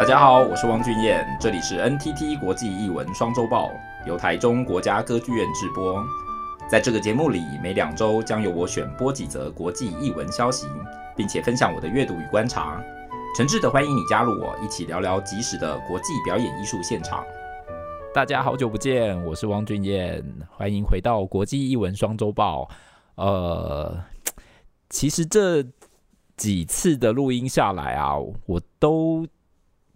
大家好，我是汪俊彦，这里是 NTT 国际艺文双周报，由台中国家歌剧院制播。在这个节目里，每两周将由我选播几则国际艺文消息，并且分享我的阅读与观察。诚挚的欢迎你加入我，一起聊聊即时的国际表演艺术现场。大家好久不见，我是汪俊彦，欢迎回到国际艺文双周报。呃，其实这几次的录音下来啊，我都。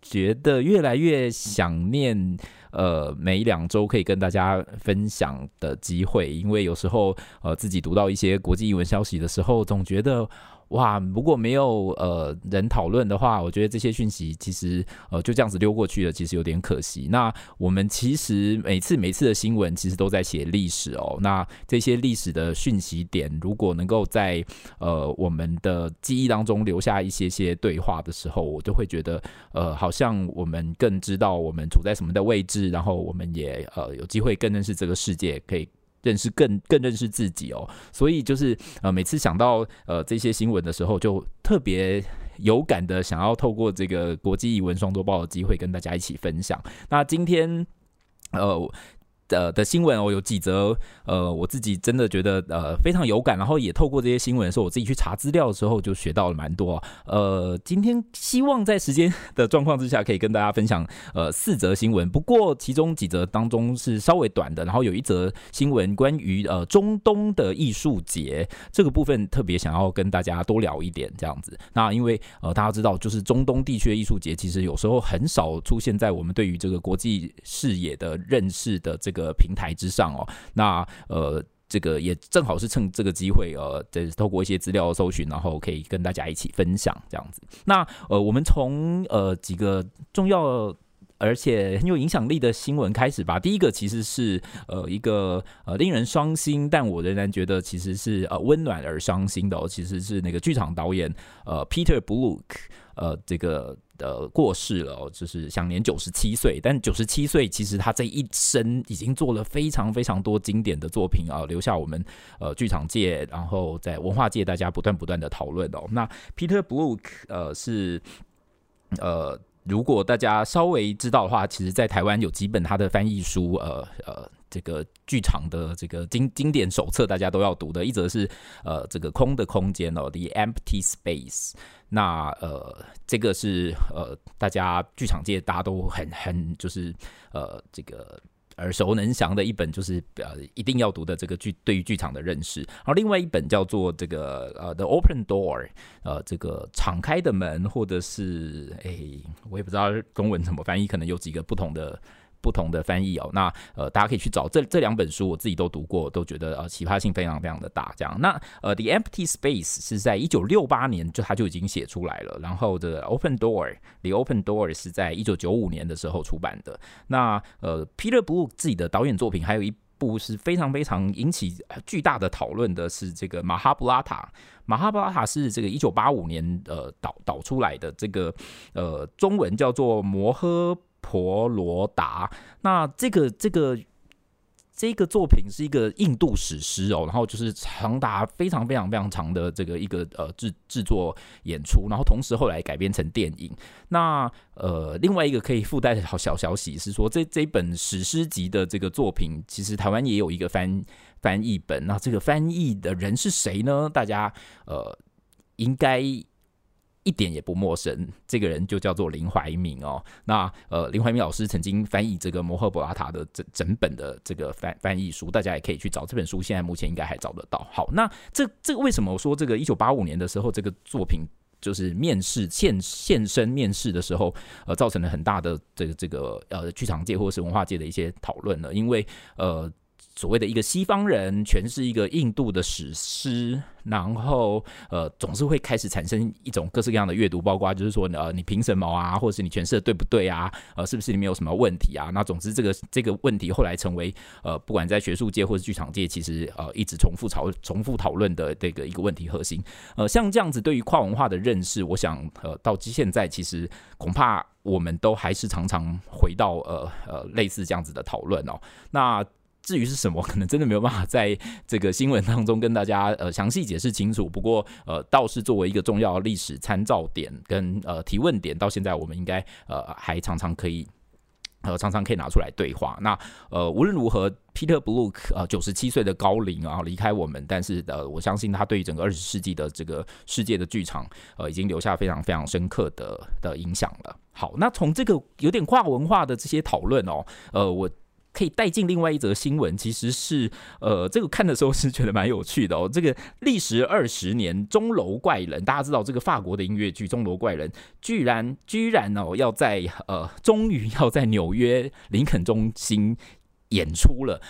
觉得越来越想念，呃，每两周可以跟大家分享的机会，因为有时候，呃，自己读到一些国际英文消息的时候，总觉得。哇，如果没有呃人讨论的话，我觉得这些讯息其实呃就这样子溜过去了，其实有点可惜。那我们其实每次每次的新闻其实都在写历史哦。那这些历史的讯息点，如果能够在呃我们的记忆当中留下一些些对话的时候，我就会觉得呃好像我们更知道我们处在什么的位置，然后我们也呃有机会更认识这个世界，可以。认识更更认识自己哦，所以就是呃每次想到呃这些新闻的时候，就特别有感的想要透过这个国际艺文双周报的机会跟大家一起分享。那今天呃。的的新闻哦，有几则呃，我自己真的觉得呃非常有感，然后也透过这些新闻的时候，我自己去查资料的时候就学到了蛮多。呃，今天希望在时间的状况之下，可以跟大家分享呃四则新闻。不过其中几则当中是稍微短的，然后有一则新闻关于呃中东的艺术节这个部分，特别想要跟大家多聊一点这样子。那因为呃大家知道，就是中东地区的艺术节，其实有时候很少出现在我们对于这个国际视野的认识的这。个平台之上哦，那呃，这个也正好是趁这个机会，呃，这透过一些资料搜寻，然后可以跟大家一起分享这样子。那呃，我们从呃几个重要而且很有影响力的新闻开始吧。第一个其实是呃一个呃令人伤心，但我仍然觉得其实是呃温暖而伤心的哦，其实是那个剧场导演呃 Peter Brook 呃这个。的过世了，就是享年九十七岁。但九十七岁，其实他这一生已经做了非常非常多经典的作品啊，留下我们呃剧场界，然后在文化界大家不断不断的讨论哦。那 Peter Brook 呃是呃，如果大家稍微知道的话，其实在台湾有几本他的翻译书，呃呃。这个剧场的这个经经典手册，大家都要读的。一则是呃，这个空的空间哦，《The Empty Space》。那呃，这个是呃，大家剧场界大家都很很就是呃，这个耳熟能详的一本，就是呃，一定要读的这个剧对于剧场的认识。然后另外一本叫做这个呃，《The Open Door》，呃，这个敞开的门，或者是哎，我也不知道中文怎么翻译，可能有几个不同的。不同的翻译哦，那呃，大家可以去找这这两本书，我自己都读过，都觉得呃启发性非常非常的大。这样，那呃，《The Empty Space》是在一九六八年就他就已经写出来了，然后的《Open Door》，《The Open Door》是在一九九五年的时候出版的。那呃，Peter Brook 自己的导演作品还有一部是非常非常引起巨大的讨论的，是这个《马哈布拉塔》。马哈布拉塔是这个一九八五年呃导导出来的，这个呃中文叫做《摩诃》。婆罗达，那这个这个这个作品是一个印度史诗哦，然后就是长达非常非常非常长的这个一个呃制制作演出，然后同时后来改编成电影。那呃另外一个可以附带的好小消息是说，这这本史诗级的这个作品，其实台湾也有一个翻翻译本。那这个翻译的人是谁呢？大家呃应该。一点也不陌生，这个人就叫做林怀民哦。那呃，林怀民老师曾经翻译这个《摩诃婆拉塔》的整整本的这个翻翻译书，大家也可以去找这本书。现在目前应该还找得到。好，那这这个为什么我说这个一九八五年的时候，这个作品就是面试现现身面试的时候，呃，造成了很大的这个这个呃剧场界或是文化界的一些讨论呢？因为呃。所谓的一个西方人诠释一个印度的史诗，然后呃总是会开始产生一种各式各样的阅读，包括就是说呃你凭什么啊，或者是你诠释的对不对啊？呃是不是里面有什么问题啊？那总之这个这个问题后来成为呃不管在学术界或是剧场界，其实呃一直重复讨重复讨论的这个一个问题核心。呃像这样子对于跨文化的认识，我想呃到现在其实恐怕我们都还是常常回到呃呃类似这样子的讨论哦。那至于是什么，可能真的没有办法在这个新闻当中跟大家呃详细解释清楚。不过呃，倒是作为一个重要历史参照点跟呃提问点，到现在我们应该呃还常常可以。呃，常常可以拿出来对话。那呃，无论如何，Peter Brook 呃，九十七岁的高龄啊，离开我们，但是呃，我相信他对于整个二十世纪的这个世界的剧场，呃，已经留下非常非常深刻的的影响了。好，那从这个有点跨文化的这些讨论哦，呃，我。可以带进另外一则新闻，其实是呃，这个看的时候是觉得蛮有趣的哦。这个历时二十年，钟楼怪人，大家知道这个法国的音乐剧《钟楼怪人》，居然居然哦要在呃，终于要在纽约林肯中心演出了。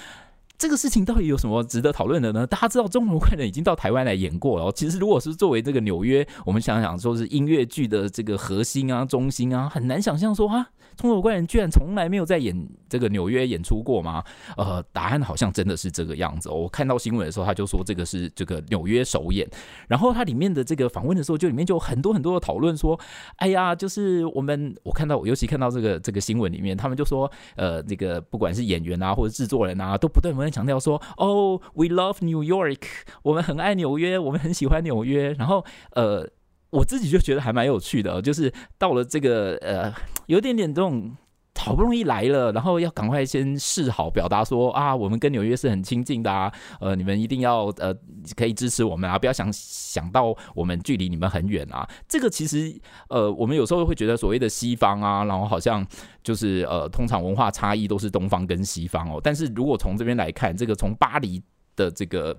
这个事情到底有什么值得讨论的呢？大家知道《钟楼怪人》已经到台湾来演过了。其实如果是作为这个纽约，我们想想说是音乐剧的这个核心啊、中心啊，很难想象说啊。钟楼怪人居然从来没有在演这个纽约演出过吗？呃，答案好像真的是这个样子。我看到新闻的时候，他就说这个是这个纽约首演。然后他里面的这个访问的时候，就里面就有很多很多的讨论说，哎呀，就是我们我看到，尤其看到这个这个新闻里面，他们就说，呃，这个不管是演员啊或者制作人啊，都不断强调说，哦，We love New York，我们很爱纽约，我们很喜欢纽约。然后，呃。我自己就觉得还蛮有趣的，就是到了这个呃，有点点这种好不容易来了，然后要赶快先示好，表达说啊，我们跟纽约是很亲近的啊，呃，你们一定要呃可以支持我们啊，不要想想到我们距离你们很远啊。这个其实呃，我们有时候会觉得所谓的西方啊，然后好像就是呃，通常文化差异都是东方跟西方哦。但是如果从这边来看，这个从巴黎的这个。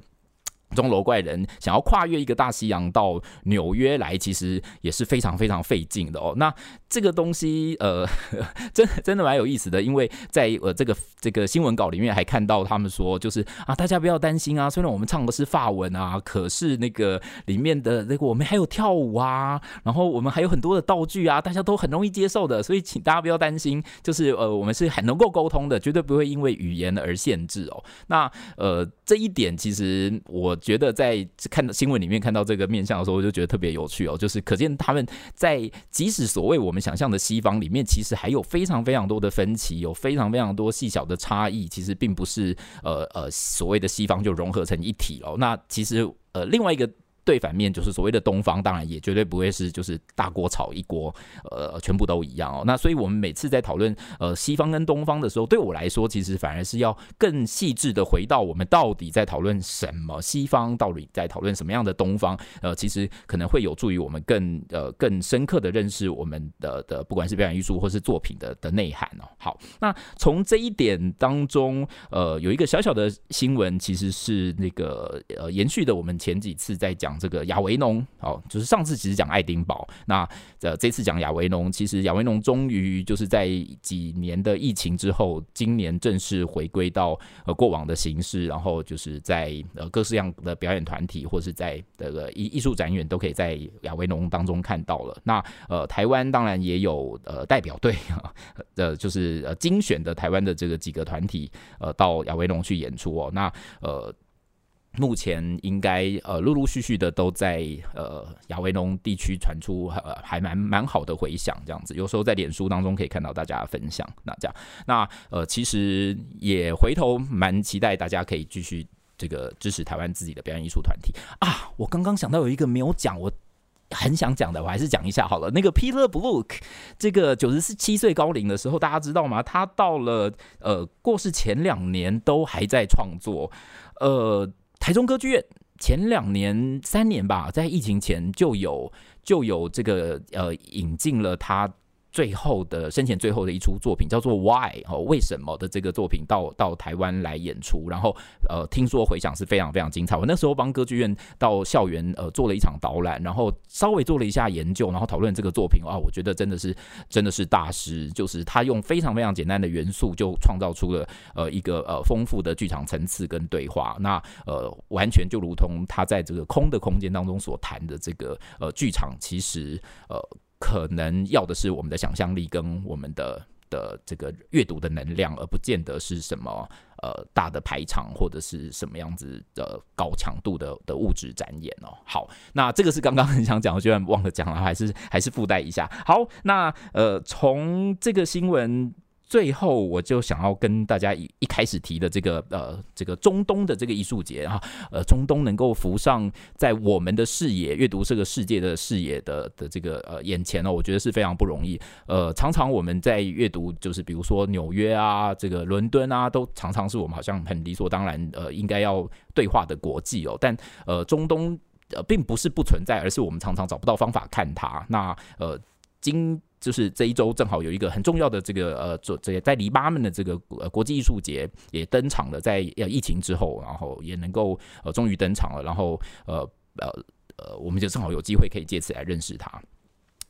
钟楼怪人想要跨越一个大西洋到纽约来，其实也是非常非常费劲的哦。那这个东西，呃，真真的蛮有意思的，因为在呃这个这个新闻稿里面还看到他们说，就是啊，大家不要担心啊，虽然我们唱的是法文啊，可是那个里面的那个我们还有跳舞啊，然后我们还有很多的道具啊，大家都很容易接受的，所以请大家不要担心，就是呃我们是很能够沟通的，绝对不会因为语言而限制哦。那呃这一点其实我。觉得在看到新闻里面看到这个面相的时候，我就觉得特别有趣哦。就是可见他们在即使所谓我们想象的西方里面，其实还有非常非常多的分歧，有非常非常多细小的差异。其实并不是呃呃所谓的西方就融合成一体哦。那其实呃另外一个。对反面就是所谓的东方，当然也绝对不会是就是大锅炒一锅，呃，全部都一样哦。那所以我们每次在讨论呃西方跟东方的时候，对我来说，其实反而是要更细致的回到我们到底在讨论什么，西方到底在讨论什么样的东方，呃，其实可能会有助于我们更呃更深刻的认识我们的的不管是表演艺术或是作品的的内涵哦。好，那从这一点当中，呃，有一个小小的新闻，其实是那个呃延续的我们前几次在讲。这个亚维农哦，就是上次其实讲爱丁堡，那呃这次讲亚维农，其实亚维农终于就是在几年的疫情之后，今年正式回归到呃过往的形式，然后就是在呃各式样的表演团体或是在这个艺艺术展演都可以在亚维农当中看到了。那呃台湾当然也有呃代表队啊，呃就是呃精选的台湾的这个几个团体呃到亚维农去演出哦，那呃。目前应该呃陆陆续续的都在呃亚维农地区传出呃还蛮蛮好的回响，这样子，有时候在脸书当中可以看到大家分享，那这样，那呃其实也回头蛮期待大家可以继续这个支持台湾自己的表演艺术团体啊。我刚刚想到有一个没有讲，我很想讲的，我还是讲一下好了。那个 Peter Brook 这个九十四七岁高龄的时候，大家知道吗？他到了呃过世前两年都还在创作，呃。台中歌剧院前两年、三年吧，在疫情前就有就有这个呃引进了他。最后的生前最后的一出作品叫做《Why》哦，为什么的这个作品到到台湾来演出，然后呃听说回响是非常非常精彩。我那时候帮歌剧院到校园呃做了一场导览，然后稍微做了一下研究，然后讨论这个作品啊，我觉得真的是真的是大师，就是他用非常非常简单的元素就创造出了呃一个呃丰富的剧场层次跟对话。那呃完全就如同他在这个空的空间当中所谈的这个呃剧场，其实呃。可能要的是我们的想象力跟我们的的这个阅读的能量，而不见得是什么呃大的排场或者是什么样子的高强度的的物质展演哦。好，那这个是刚刚很想讲，我居然忘了讲了，还是还是附带一下。好，那呃从这个新闻。最后，我就想要跟大家一一开始提的这个呃，这个中东的这个艺术节啊，呃，中东能够浮上在我们的视野、阅读这个世界的视野的的这个呃眼前呢，我觉得是非常不容易。呃，常常我们在阅读，就是比如说纽约啊，这个伦敦啊，都常常是我们好像很理所当然呃应该要对话的国际哦。但呃，中东呃并不是不存在，而是我们常常找不到方法看它。那呃，今就是这一周正好有一个很重要的这个呃，做这个在黎巴嫩的这个呃国际艺术节也登场了，在呃疫情之后，然后也能够呃终于登场了，然后呃呃呃，我们就正好有机会可以借此来认识他。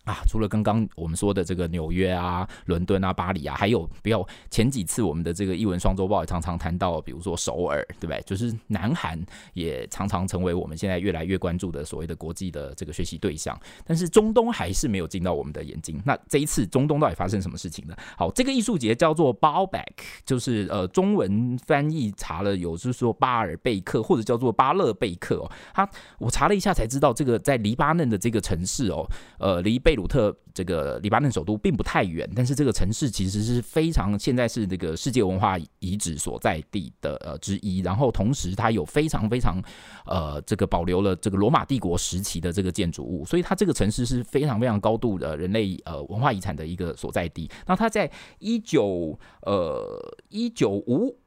啊，除了刚刚我们说的这个纽约啊、伦敦啊、巴黎啊，还有比较前几次我们的这个译文双周报也常常谈到，比如说首尔，对不对？就是南韩也常常成为我们现在越来越关注的所谓的国际的这个学习对象。但是中东还是没有进到我们的眼睛。那这一次中东到底发生什么事情呢？好，这个艺术节叫做 Baalbek，就是呃中文翻译查了有就是说巴尔贝克或者叫做巴勒贝克哦。他我查了一下才知道，这个在黎巴嫩的这个城市哦，呃黎贝。贝鲁特这个黎巴嫩首都并不太远，但是这个城市其实是非常现在是这个世界文化遗址所在地的呃之一，然后同时它有非常非常呃这个保留了这个罗马帝国时期的这个建筑物，所以它这个城市是非常非常高度的人类呃文化遗产的一个所在地。那它在一九呃一九五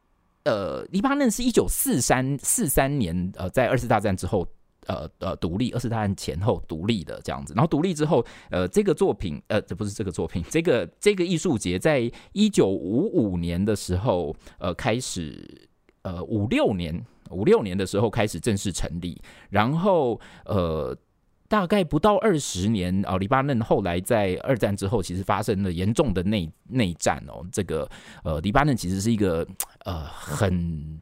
呃黎巴嫩是一九四三四三年呃在二次大战之后。呃呃，独立，二次大战前后独立的这样子，然后独立之后，呃，这个作品，呃，这不是这个作品，这个这个艺术节在一九五五年的时候，呃，开始，呃，五六年五六年的时候开始正式成立，然后呃，大概不到二十年啊，呃，黎巴嫩后来在二战之后，其实发生了严重的内内战哦，这个呃，黎巴嫩其实是一个呃很。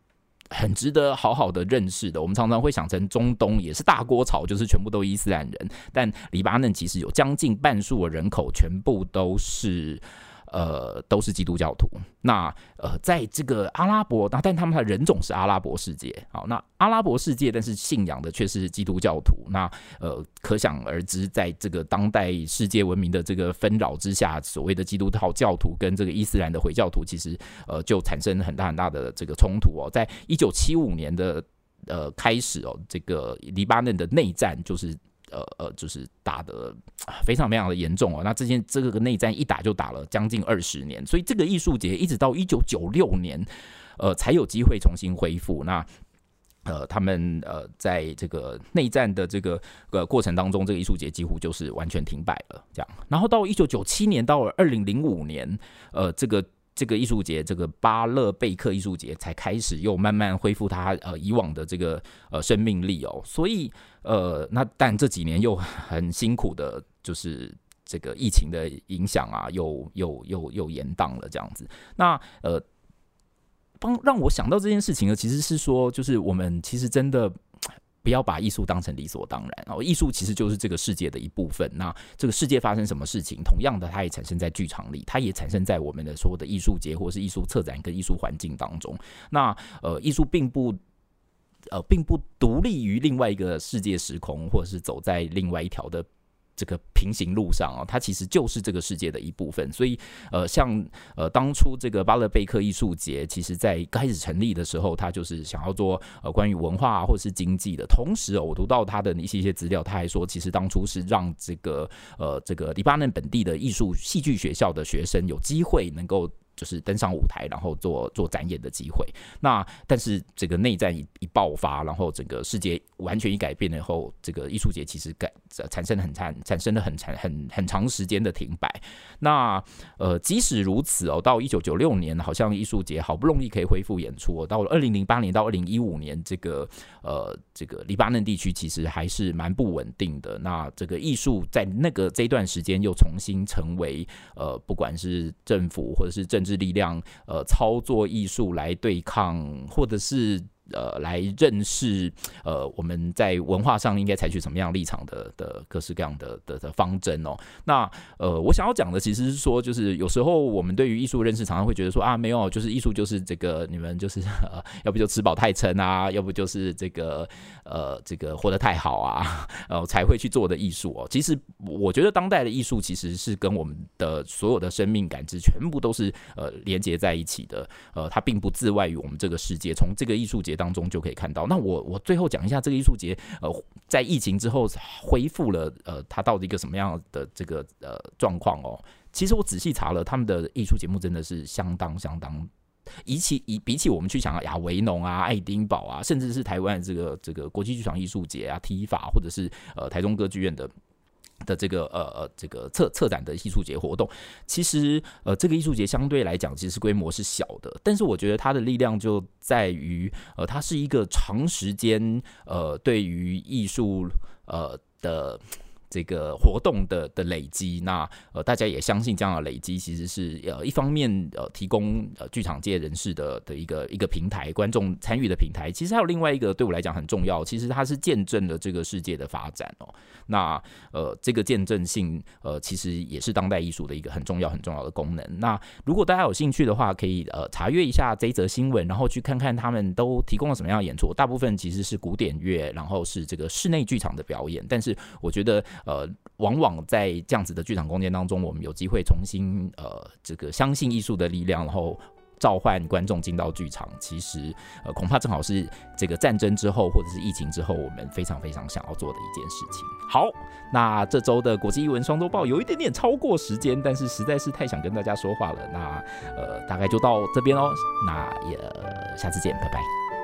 很值得好好的认识的。我们常常会想成中东也是大锅炒，就是全部都伊斯兰人。但黎巴嫩其实有将近半数的人口全部都是。呃，都是基督教徒。那呃，在这个阿拉伯，那但他们的人种是阿拉伯世界。好，那阿拉伯世界，但是信仰的却是基督教徒。那呃，可想而知，在这个当代世界文明的这个纷扰之下，所谓的基督教教徒跟这个伊斯兰的回教徒，其实呃，就产生很大很大的这个冲突哦。在一九七五年的呃开始哦，这个黎巴嫩的内战就是。呃呃，就是打得非常非常的严重哦。那这件这个内战一打就打了将近二十年，所以这个艺术节一直到一九九六年，呃，才有机会重新恢复。那呃，他们呃，在这个内战的这个呃过程当中，这个艺术节几乎就是完全停摆了。这样，然后到一九九七年到二零零五年，呃，这个。这个艺术节，这个巴勒贝克艺术节才开始又慢慢恢复它呃以往的这个呃生命力哦，所以呃那但这几年又很辛苦的，就是这个疫情的影响啊，又又又又延宕了这样子。那呃帮让我想到这件事情呢，其实是说，就是我们其实真的。不要把艺术当成理所当然哦，艺术其实就是这个世界的一部分。那这个世界发生什么事情，同样的，它也产生在剧场里，它也产生在我们的所有的艺术节或是艺术策展跟艺术环境当中。那呃，艺术并不呃，并不独立于另外一个世界时空，或者是走在另外一条的。这个平行路上啊，它其实就是这个世界的一部分。所以，呃，像呃当初这个巴勒贝克艺术节，其实在开始成立的时候，它就是想要做呃关于文化或是经济的。同时，我读到他的一些一些资料，他还说，其实当初是让这个呃这个黎巴嫩本地的艺术戏剧学校的学生有机会能够。就是登上舞台，然后做做展演的机会。那但是这个内战一一爆发，然后整个世界完全一改变了以后，这个艺术节其实改产生了很长产生了很长很很长时间的停摆。那呃，即使如此哦，到一九九六年，好像艺术节好不容易可以恢复演出哦。到了二零零八年到二零一五年，这个呃这个黎巴嫩地区其实还是蛮不稳定的。那这个艺术在那个这段时间又重新成为呃，不管是政府或者是政。是力量，呃，操作艺术来对抗，或者是呃来认识呃我们在文化上应该采取什么样立场的的各式各样的的的方针哦。那呃我想要讲的其实是说，就是有时候我们对于艺术认识常常会觉得说啊没有，就是艺术就是这个你们就是要不就吃饱太撑啊，要不就是这个呃这个活得太好啊，呃才会去做的艺术哦。其实我觉得当代的艺术其实是跟我们的所有的生命感知全部都是呃连接在一起的，呃它并不自外于我们这个世界，从这个艺术节当中就可以看到。那我我最后讲一下这个艺术节，呃在疫情之后恢复了，呃它到底一个什么样的这个呃状况哦？其实我仔细查了，他们的艺术节目真的是相当相当。比起以比起我们去想亚维农啊、爱丁堡啊，甚至是台湾这个这个国际剧场艺术节啊、提法，或者是呃台中歌剧院的的这个呃呃这个策策展的艺术节活动，其实呃这个艺术节相对来讲其实规模是小的，但是我觉得它的力量就在于呃它是一个长时间呃对于艺术呃的。这个活动的的累积，那呃，大家也相信这样的累积其实是呃一方面呃提供呃剧场界人士的的一个一个平台，观众参与的平台。其实还有另外一个对我来讲很重要，其实它是见证了这个世界的发展哦。那呃，这个见证性呃，其实也是当代艺术的一个很重要很重要的功能。那如果大家有兴趣的话，可以呃查阅一下这一则新闻，然后去看看他们都提供了什么样的演出。大部分其实是古典乐，然后是这个室内剧场的表演。但是我觉得。呃，往往在这样子的剧场空间当中，我们有机会重新呃，这个相信艺术的力量，然后召唤观众进到剧场。其实呃，恐怕正好是这个战争之后，或者是疫情之后，我们非常非常想要做的一件事情。好，那这周的国际艺文双周报有一点点超过时间，但是实在是太想跟大家说话了。那呃，大概就到这边喽。那也、下次见，拜拜。